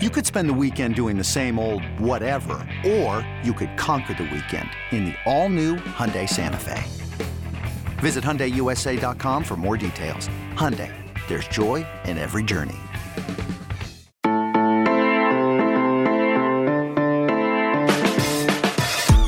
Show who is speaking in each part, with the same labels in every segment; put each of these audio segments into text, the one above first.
Speaker 1: You could spend the weekend doing the same old whatever, or you could conquer the weekend in the all-new Hyundai Santa Fe. Visit HyundaiUSA.com for more details. Hyundai, there's joy in every journey.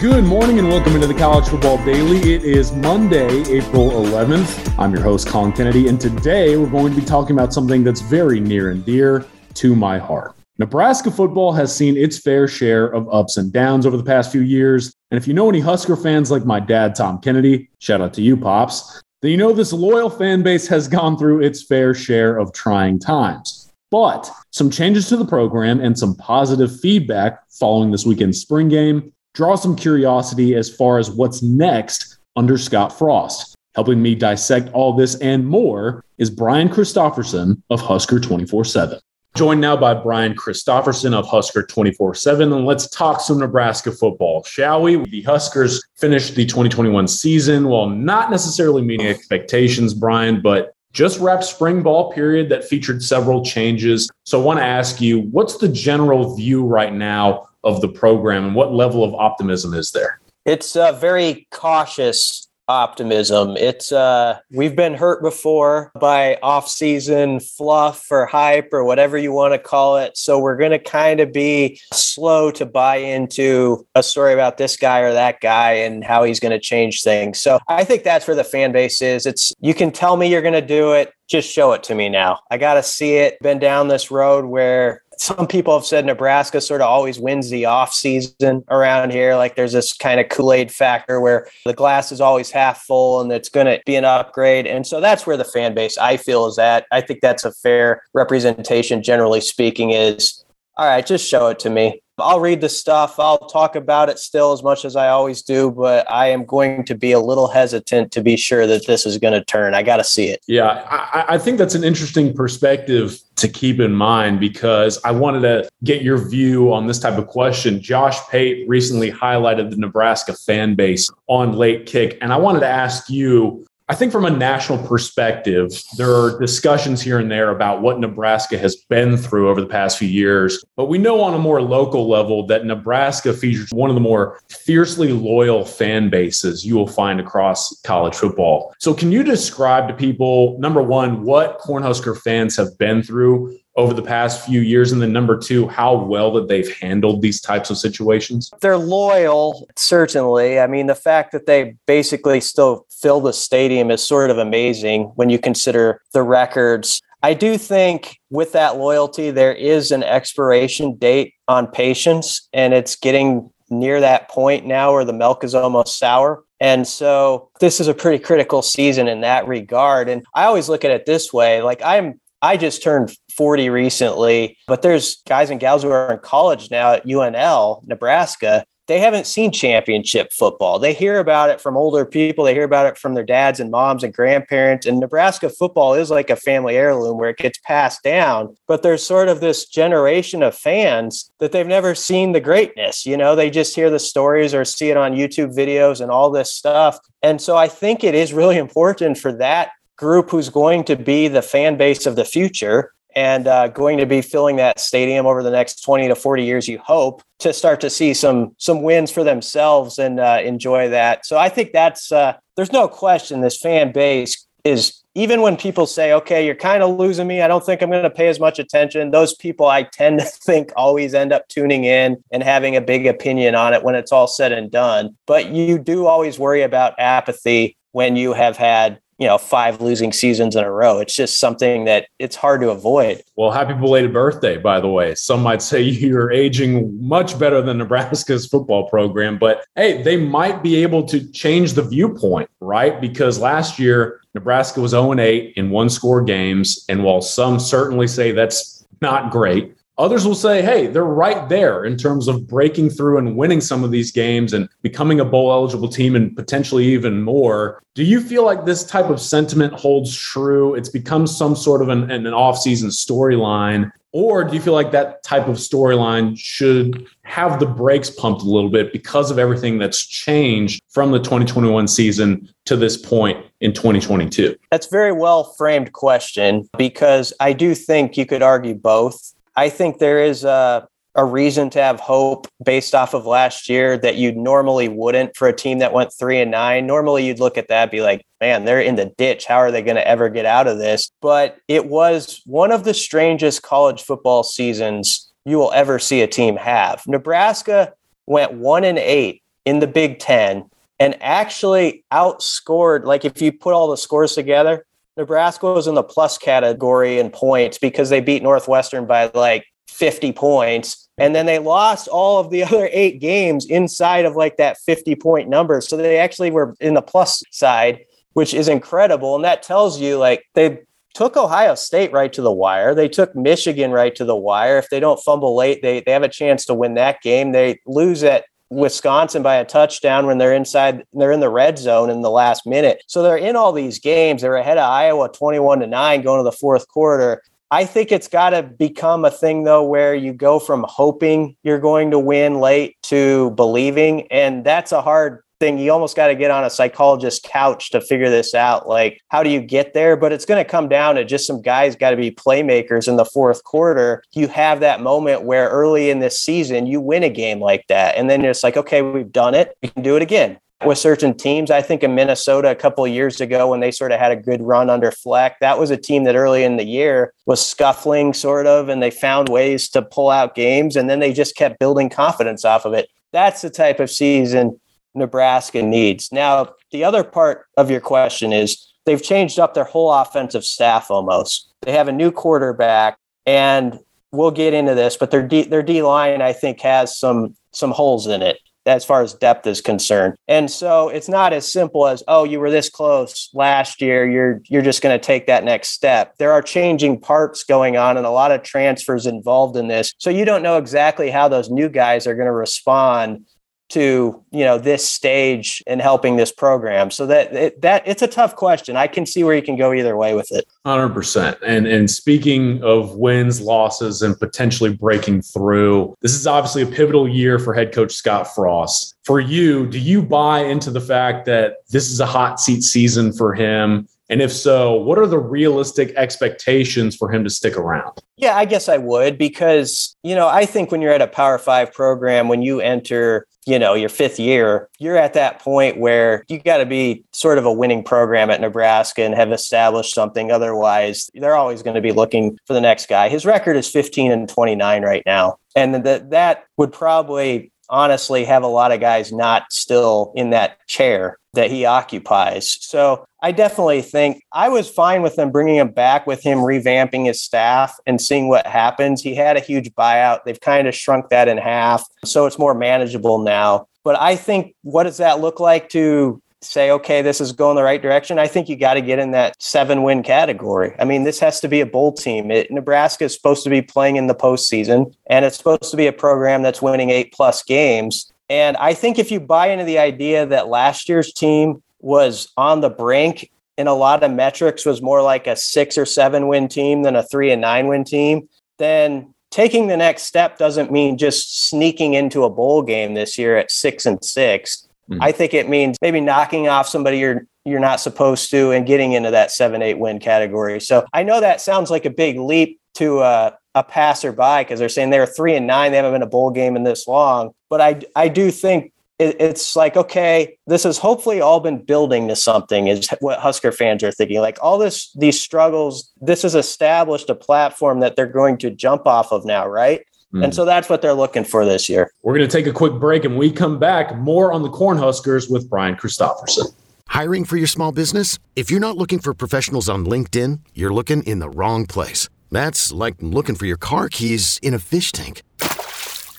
Speaker 2: Good morning and welcome into the College Football Daily. It is Monday, April 11th. I'm your host, Colin Kennedy, and today we're going to be talking about something that's very near and dear to my heart. Nebraska football has seen its fair share of ups and downs over the past few years. And if you know any Husker fans like my dad, Tom Kennedy, shout out to you, Pops, then you know this loyal fan base has gone through its fair share of trying times. But some changes to the program and some positive feedback following this weekend's spring game draw some curiosity as far as what's next under Scott Frost. Helping me dissect all this and more is Brian Christopherson of Husker 24 7. Joined now by Brian Christopherson of Husker 24 7. And let's talk some Nebraska football, shall we? The Huskers finished the 2021 season while not necessarily meeting expectations, Brian, but just wrapped spring ball period that featured several changes. So I want to ask you, what's the general view right now of the program and what level of optimism is there?
Speaker 3: It's a very cautious optimism. It's uh we've been hurt before by off-season fluff or hype or whatever you want to call it. So we're going to kind of be slow to buy into a story about this guy or that guy and how he's going to change things. So I think that's where the fan base is. It's you can tell me you're going to do it, just show it to me now. I got to see it. Been down this road where some people have said Nebraska sort of always wins the off season around here. Like there's this kind of Kool Aid factor where the glass is always half full and it's going to be an upgrade. And so that's where the fan base I feel is at. I think that's a fair representation, generally speaking, is all right, just show it to me. I'll read the stuff. I'll talk about it still as much as I always do, but I am going to be a little hesitant to be sure that this is going to turn. I got to see it.
Speaker 2: Yeah, I, I, think that's an interesting perspective to keep in mind because I wanted to get your view on this type of question. Josh Pate recently highlighted the Nebraska fan base on late kick, and I wanted to ask you I think from a national perspective, there are discussions here and there about what Nebraska has been through over the past few years. But we know on a more local level that Nebraska features one of the more fiercely loyal fan bases you will find across college football. So, can you describe to people, number one, what Cornhusker fans have been through over the past few years? And then number two, how well that they've handled these types of situations?
Speaker 3: They're loyal, certainly. I mean, the fact that they basically still fill the stadium is sort of amazing when you consider the records. I do think with that loyalty, there is an expiration date on patience, and it's getting near that point now where the milk is almost sour. And so this is a pretty critical season in that regard. And I always look at it this way like I'm I just turned 40 recently, but there's guys and gals who are in college now at UNL, Nebraska. They haven't seen championship football. They hear about it from older people. They hear about it from their dads and moms and grandparents. And Nebraska football is like a family heirloom where it gets passed down. But there's sort of this generation of fans that they've never seen the greatness. You know, they just hear the stories or see it on YouTube videos and all this stuff. And so I think it is really important for that group who's going to be the fan base of the future and uh, going to be filling that stadium over the next 20 to 40 years you hope to start to see some some wins for themselves and uh, enjoy that. So i think that's uh, there's no question this fan base is even when people say okay you're kind of losing me. I don't think i'm going to pay as much attention those people i tend to think always end up tuning in and having a big opinion on it when it's all said and done. But you do always worry about apathy when you have had you know five losing seasons in a row. It's just something that it's hard to avoid.
Speaker 2: Well happy belated birthday by the way. Some might say you're aging much better than nebraska's football program but hey they might be able to change the viewpoint right? Because last year nebraska was 0-8 in one score games. And while some certainly say that's not great Others will say, hey, they're right there in terms of breaking through and winning some of these games and becoming a bowl eligible team and potentially even more. Do you feel like this type of sentiment holds true? It's become some sort of an, an off-season storyline. Or do you feel like that type of storyline should have the brakes pumped a little bit because of everything that's changed from the 2021 season to this point in 2022?
Speaker 3: That's a very well framed question because I do think you could argue both I think there is a, a reason to have hope based off of last year that you normally wouldn't for a team that went three and nine. Normally, you'd look at that, be like, man, they're in the ditch. How are they going to ever get out of this? But it was one of the strangest college football seasons you will ever see a team have. Nebraska went one and eight in the Big Ten and actually outscored, like if you put all the scores together, Nebraska was in the plus category in points because they beat Northwestern by like 50 points. And then they lost all of the other eight games inside of like that 50 point number. So they actually were in the plus side, which is incredible. And that tells you like they took Ohio State right to the wire. They took Michigan right to the wire. If they don't fumble late, they, they have a chance to win that game. They lose at Wisconsin by a touchdown when they're inside, they're in the red zone in the last minute. So they're in all these games. They're ahead of Iowa 21 to 9 going to the fourth quarter. I think it's got to become a thing though where you go from hoping you're going to win late to believing and that's a hard thing. You almost got to get on a psychologist's couch to figure this out. Like, how do you get there? But it's going to come down to just some guys got to be playmakers in the fourth quarter. You have that moment where early in this season, you win a game like that. And then it's like, okay, we've done it. We can do it again with certain teams. I think in Minnesota a couple of years ago when they sort of had a good run under Fleck, that was a team that early in the year was scuffling sort of, and they found ways to pull out games, and then they just kept building confidence off of it. That's the type of season Nebraska needs. Now, the other part of your question is they've changed up their whole offensive staff almost. They have a new quarterback, and we'll get into this, but their D, their D line I think has some some holes in it as far as depth is concerned. And so it's not as simple as oh you were this close last year you're you're just going to take that next step. There are changing parts going on and a lot of transfers involved in this. So you don't know exactly how those new guys are going to respond to you know this stage in helping this program. So that it, that it's a tough question. I can see where you can go either way with it.
Speaker 2: 100% and and speaking of wins losses and potentially breaking through this is obviously a pivotal year for head coach scott frost. For you do you buy into the fact that this is a hot seat season for him? And if so, what are the realistic expectations for him to stick around?
Speaker 3: Yeah, I guess I would because, you know, I think when you're at a Power Five program, when you enter you know your fifth year you're at that point where you got to be sort of a winning program at nebraska and have established something. Otherwise they're always going to be looking for the next guy. His record is 15 and 29 right now. And that that would probably honestly have a lot of guys not still in that chair that he occupies. So I definitely think I was fine with them bringing him back with him revamping his staff and seeing what happens. He had a huge buyout. They've kind of shrunk that in half. So it's more manageable now. But I think what does that look like to say, okay, this is going the right direction, I think you got to get in that seven win category. I mean, this has to be a bowl team. It, Nebraska is supposed to be playing in the postseason, and it's supposed to be a program that's winning eight plus games. And I think if you buy into the idea that last year's team was on the brink in a lot of metrics was more like a six or seven win team than a three and nine win team, then taking the next step doesn't mean just sneaking into a bowl game this year at six and 6 mm-hmm. I think it means maybe knocking off somebody you're you're not supposed to and getting into that seven eight win category. So I know that sounds like a big leap to a passerby because they're saying they're three and nine. They haven't been a bowl game in this long. But I I do think it's like okay, this has hopefully all been building to something. Is what Husker fans are thinking. Like all this these struggles, this has established a platform that they're going to jump off of now, right? Mm. And so that's what they're looking for this year.
Speaker 2: We're going to take a quick break and we come back more on the Cornhuskers with Brian Christopherson.
Speaker 4: Hiring for your small business? If you're not looking for professionals on LinkedIn, you're looking in the wrong place. That's like looking for your car keys in a fish tank.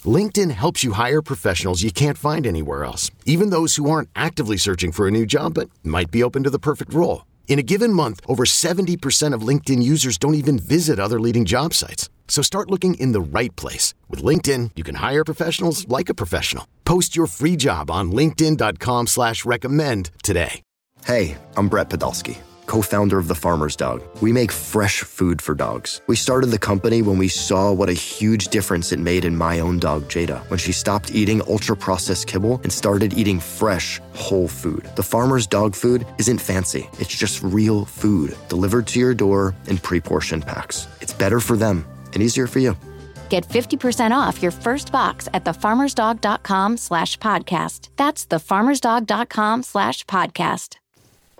Speaker 4: LinkedIn helps you hire professionals you can't find anywhere else, even those who aren't actively searching for a new job but might be open to the perfect role. In a given month, over 70% of LinkedIn users don't even visit other leading job sites. So start looking in the right place. With LinkedIn, you can hire professionals like a professional. Post your free job on linkedin.com slash recommend today.
Speaker 5: Hey, I'm Brett Podolsky co founder of The Farmer's Dog. We make fresh food for dogs. We started the company when we saw what a huge difference it made in my own dog, Jada, when she stopped eating ultra processed kibble and started eating fresh, whole food. The Farmer's Dog food isn't fancy, it's just real food delivered to your door in pre portioned packs. It's better for them and easier for you.
Speaker 6: Get 50% off your first box at thefarmersdog.com slash podcast. That's thefarmersdog.com slash podcast.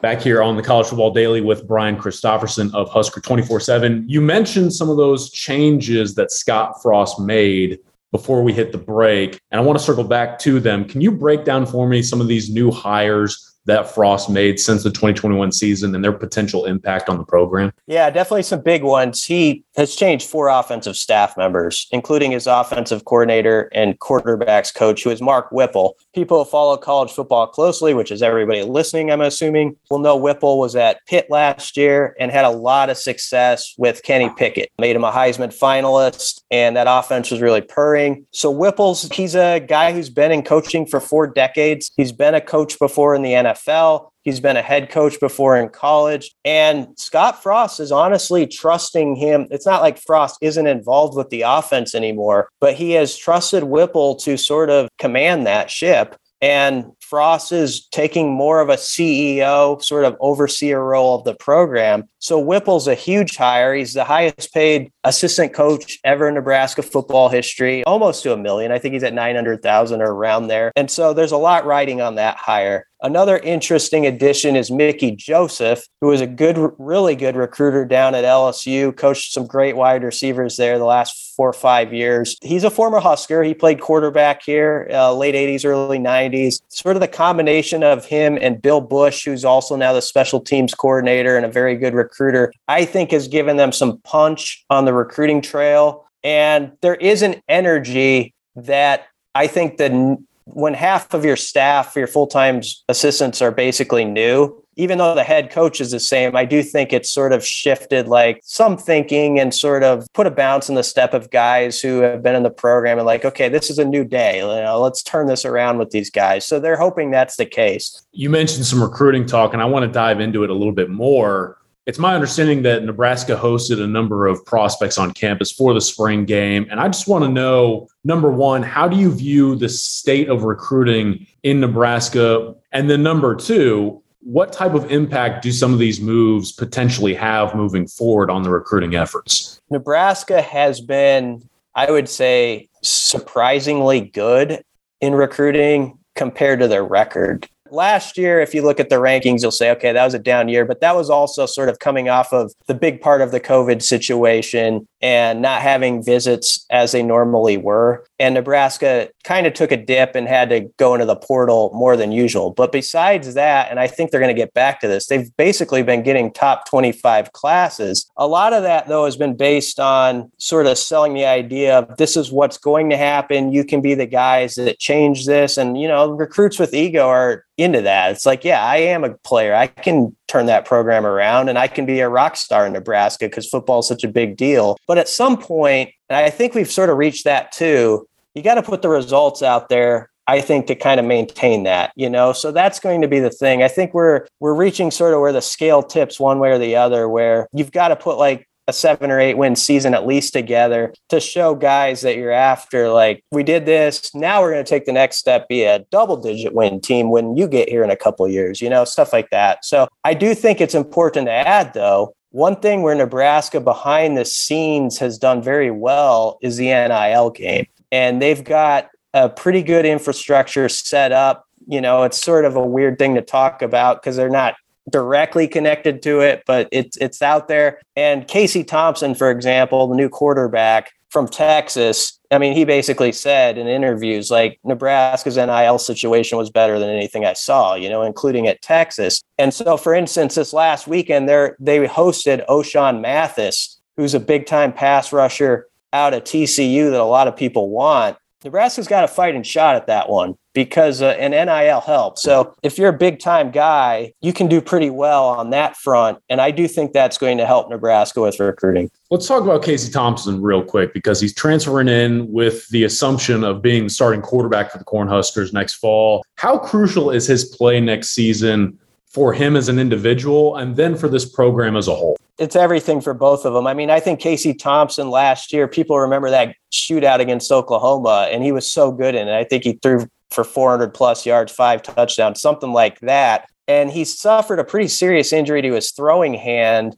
Speaker 2: Back here on the College Football Daily with Brian Christopherson of Husker 24 7. You mentioned some of those changes that Scott Frost made before we hit the break, and I want to circle back to them. Can you break down for me some of these new hires that Frost made since the 2021 season and their potential impact on the program?
Speaker 3: Yeah, definitely some big ones. He has changed four offensive staff members, including his offensive coordinator and quarterbacks coach, who is Mark Whipple. People who follow college football closely, which is everybody listening, I'm assuming, will know Whipple was at Pitt last year and had a lot of success with Kenny Pickett. Made him a Heisman finalist, and that offense was really purring. So Whipple's, he's a guy who's been in coaching for four decades. He's been a coach before in the NFL. He's been a head coach before in college. And Scott Frost is honestly trusting him. It's not like Frost isn't involved with the offense anymore, but he has trusted Whipple to sort of command that ship. And Frost is taking more of a CEO, sort of overseer role of the program. So Whipple's a huge hire. He's the highest paid assistant coach ever in Nebraska football history, almost to a million. I think he's at 900,000 or around there. And so there's a lot riding on that hire. Another interesting addition is Mickey Joseph, who is a good, really good recruiter down at LSU, coached some great wide receivers there the last four or five years. He's a former Husker. He played quarterback here, uh, late 80s, early 90s. Sort of the combination of him and Bill Busch, who's also now the special teams coordinator and a very good recruiter, I think has given them some punch on the recruiting trail. And there is an energy that I think the when half of your staff, your full time assistants are basically new, even though the head coach is the same, I do think it's sort of shifted like some thinking and sort of put a bounce in the step of guys who have been in the program and like, okay, this is a new day. You know, let's turn this around with these guys. So they're hoping that's the case.
Speaker 2: You mentioned some recruiting talk, and I want to dive into it a little bit more. It's my understanding that Nebraska hosted a number of prospects on campus for the spring game. And I just want to know number one, how do you view the state of recruiting in Nebraska? And then number two, what type of impact do some of these moves potentially have moving forward on the recruiting efforts?
Speaker 3: Nebraska has been, I would say, surprisingly good in recruiting compared to their record last year, if you look at the rankings, you'll say, okay, that was a down year, but that was also sort of coming off of the big part of the COVID situation and not having visits as they normally were. And Nebraska kind of took a dip and had to go into the portal more than usual. But besides that, and I think they're going to get back to this, they've basically been getting top 25 classes. A lot of that, though, has been based on sort of selling the idea of this is what's going to happen. You can be the guys that change this. And, you know, recruits with ego are into that. It's like, yeah, I am a player. I can turn that program around and I can be a rock star in Nebraska because football is such a big deal. But at some point, and I think we've sort of reached that too, you got to put the results out there I think to kind of maintain that, you know. So that's going to be the thing. I think we're we're reaching sort of where the scale tips one way or the other where you've got to put like a seven or eight win season at least together to show guys that you're after. Like, we did this. Now we're going to take the next step, be a double digit win team when you get here in a couple years, you know, stuff like that. So I do think it's important to add, though, one thing where Nebraska behind the scenes has done very well is the NIL game. And they've got a pretty good infrastructure set up. You know, it's sort of a weird thing to talk about because they're not directly connected to it, but it's it's out there. And Casey Thompson, for example, the new quarterback from Texas, I mean, he basically said in interviews like Nebraska's NIL situation was better than anything I saw, you know, including at Texas. And so, for instance, this last weekend, they they hosted Ochaun Mathis, who's a big time pass rusher out of TCU that a lot of people want. Nebraska's got a fighting shot at that one because uh, an NIL helps. So if you're a big time guy, you can do pretty well on that front. And I do think that's going to help Nebraska with recruiting.
Speaker 2: Let's talk about Casey Thompson real quick because he's transferring in with the assumption of being starting quarterback for the Cornhuskers next fall. How crucial is his play next season for him as an individual and then for this program as a whole?
Speaker 3: It's everything for both of them. I mean, I think Casey Thompson last year, people remember that shootout against Oklahoma, and he was so good in it. I think he threw for 400 plus yards, five touchdowns, something like that. And he suffered a pretty serious injury to his throwing hand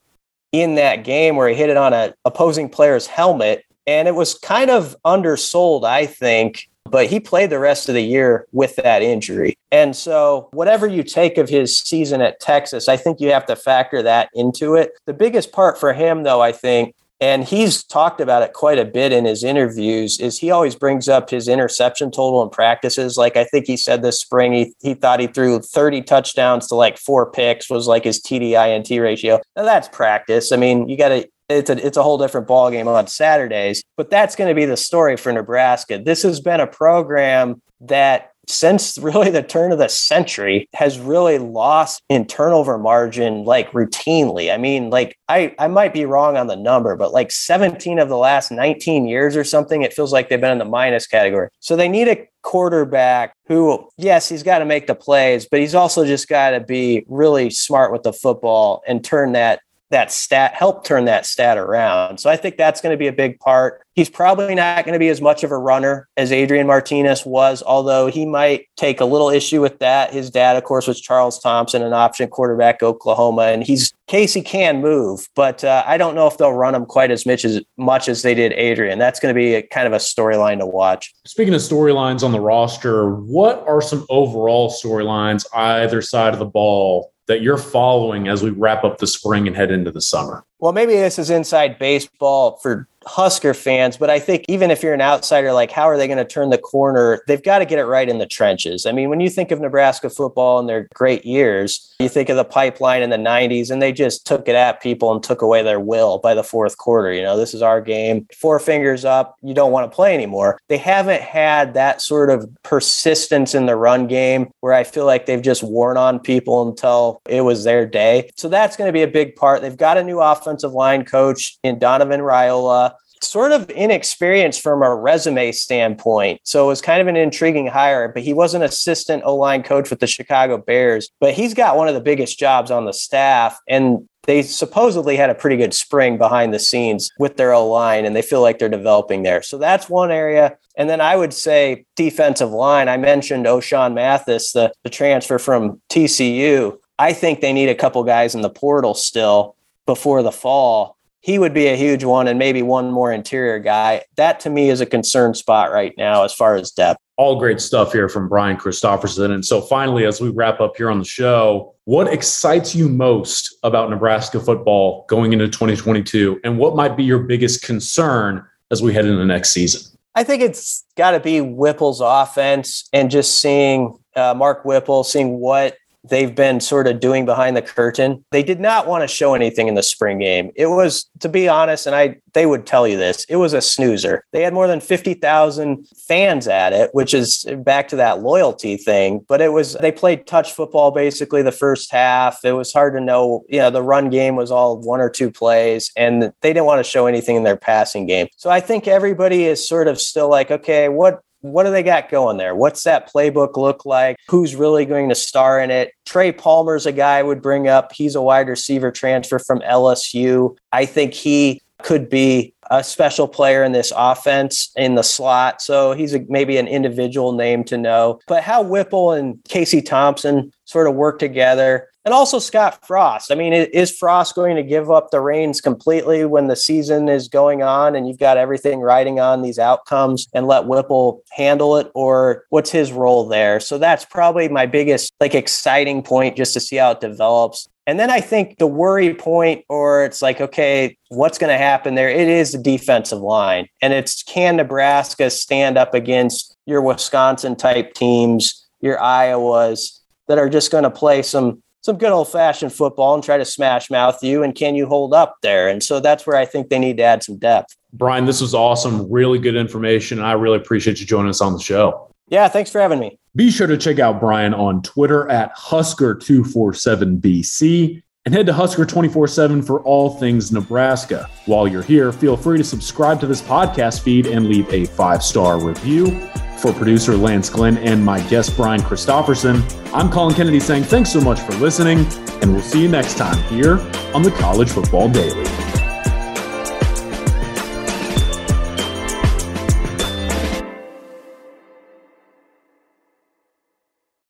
Speaker 3: in that game where he hit it on an opposing player's helmet And it was kind of undersold, I think, but he played the rest of the year with that injury. And so, whatever you take of his season at Texas, I think you have to factor that into it. The biggest part for him, though, I think, and he's talked about it quite a bit in his interviews is he always brings up his interception total in practices like i think he said this spring he, he thought he threw 30 touchdowns to like four picks was like his tdint ratio now that's practice i mean you got to it's a it's a whole different ball game on Saturdays. But that's going to be the story for Nebraska. This has been a program that since really the turn of the century has really lost in turnover margin like routinely. I mean, like I, I might be wrong on the number, but like 17 of the last 19 years or something, it feels like they've been in the minus category. So they need a quarterback who, yes, he's got to make the plays, but he's also just got to be really smart with the football and turn that that stat, help turn that stat around. So I think that's going to be a big part. He's probably not going to be as much of a runner as Adrian Martinez was, although he might take a little issue with that. His dad, of course, was Charles Thompson, an option quarterback, Oklahoma, and he's Casey can move, but uh, I don't know if they'll run him quite as much as much as they did Adrian. That's going to be a, kind of a storyline to watch.
Speaker 2: Speaking of storylines on the roster, what are some overall storylines either side of the ball that you're following as we wrap up the spring and head into the summer?
Speaker 3: Well, maybe this is inside baseball for Husker fans, but I think even if you're an outsider, like how are they going to turn the corner? They've got to get it right in the trenches. I mean, when you think of Nebraska football and their great years, you think of the pipeline in the 90s, and they just took it at people and took away their will by the fourth quarter. You know, this is our game, four fingers up, you don't want to play anymore. They haven't had that sort of persistence in the run game where I feel like they've just worn on people until it was their day. So that's going to be a big part. They've got a new offensive line coach in Donovan Raiola sort of inexperienced from a resume standpoint. So it was kind of an intriguing hire, but he was an assistant O line coach with the Chicago Bears. But he's got one of the biggest jobs on the staff. And they supposedly had a pretty good spring behind the scenes with their O line, and they feel like they're developing there. So that's one area. And then I would say defensive line. I mentioned Ochaun Mathis, the, the transfer from TCU. I think they need a couple guys in the portal still before the fall he would be a huge one and maybe one more interior guy. That to me is a concern spot right now as far as depth.
Speaker 2: All great stuff here from Brian Christopherson. And so finally, as we wrap up here on the show, what excites you most about Nebraska football going into 2022? And what might be your biggest concern as we head into the next season?
Speaker 3: I think it's got to be Whipple's offense and just seeing uh, Mark Whipple, seeing what they've been sort of doing behind the curtain. They did not want to show anything in the spring game. It was, to be honest, and I they would tell you this, it was a snoozer. They had more than 50,000 fans at it, which is back to that loyalty thing. But it was, they played touch football basically the first half. It was hard to know, you know, the run game was all one or two plays, and they didn't want to show anything in their passing game. So I think everybody is sort of still like, okay, what what do they got going there? What's that playbook look like? Who's really going to star in it? Trey Palmer's a guy I would bring up. He's a wide receiver transfer from LSU. I think he could be a special player in this offense in the slot. So he's a, maybe an individual name to know. But how Whipple and Casey Thompson sort of work together and also Scott Frost. I mean, is Frost going to give up the reins completely when the season is going on and you've got everything riding on these outcomes and let Whipple handle it? Or what's his role there? So that's probably my biggest, like, exciting point just to see how it develops. And then I think the worry point, or it's like, okay, what's going to happen there? It is the defensive line. And it's can Nebraska stand up against your Wisconsin type teams, your Iowas that are just going to play some some good old fashioned football and try to smash mouth you. And can you hold up there? And so that's where I think they need to add some depth.
Speaker 2: Brian, this was awesome. Really good information. I really appreciate you joining us on the show.
Speaker 3: Yeah, thanks for having me.
Speaker 2: Be sure to check out Brian on Twitter at Husker247BC and head to Husker 24 7 for all things Nebraska. While you're here, feel free to subscribe to this podcast feed and leave a five star review. For producer Lance Glenn and my guest Brian Christopherson, I'm Colin Kennedy saying thanks so much for listening, and we'll see you next time here on the College Football Daily.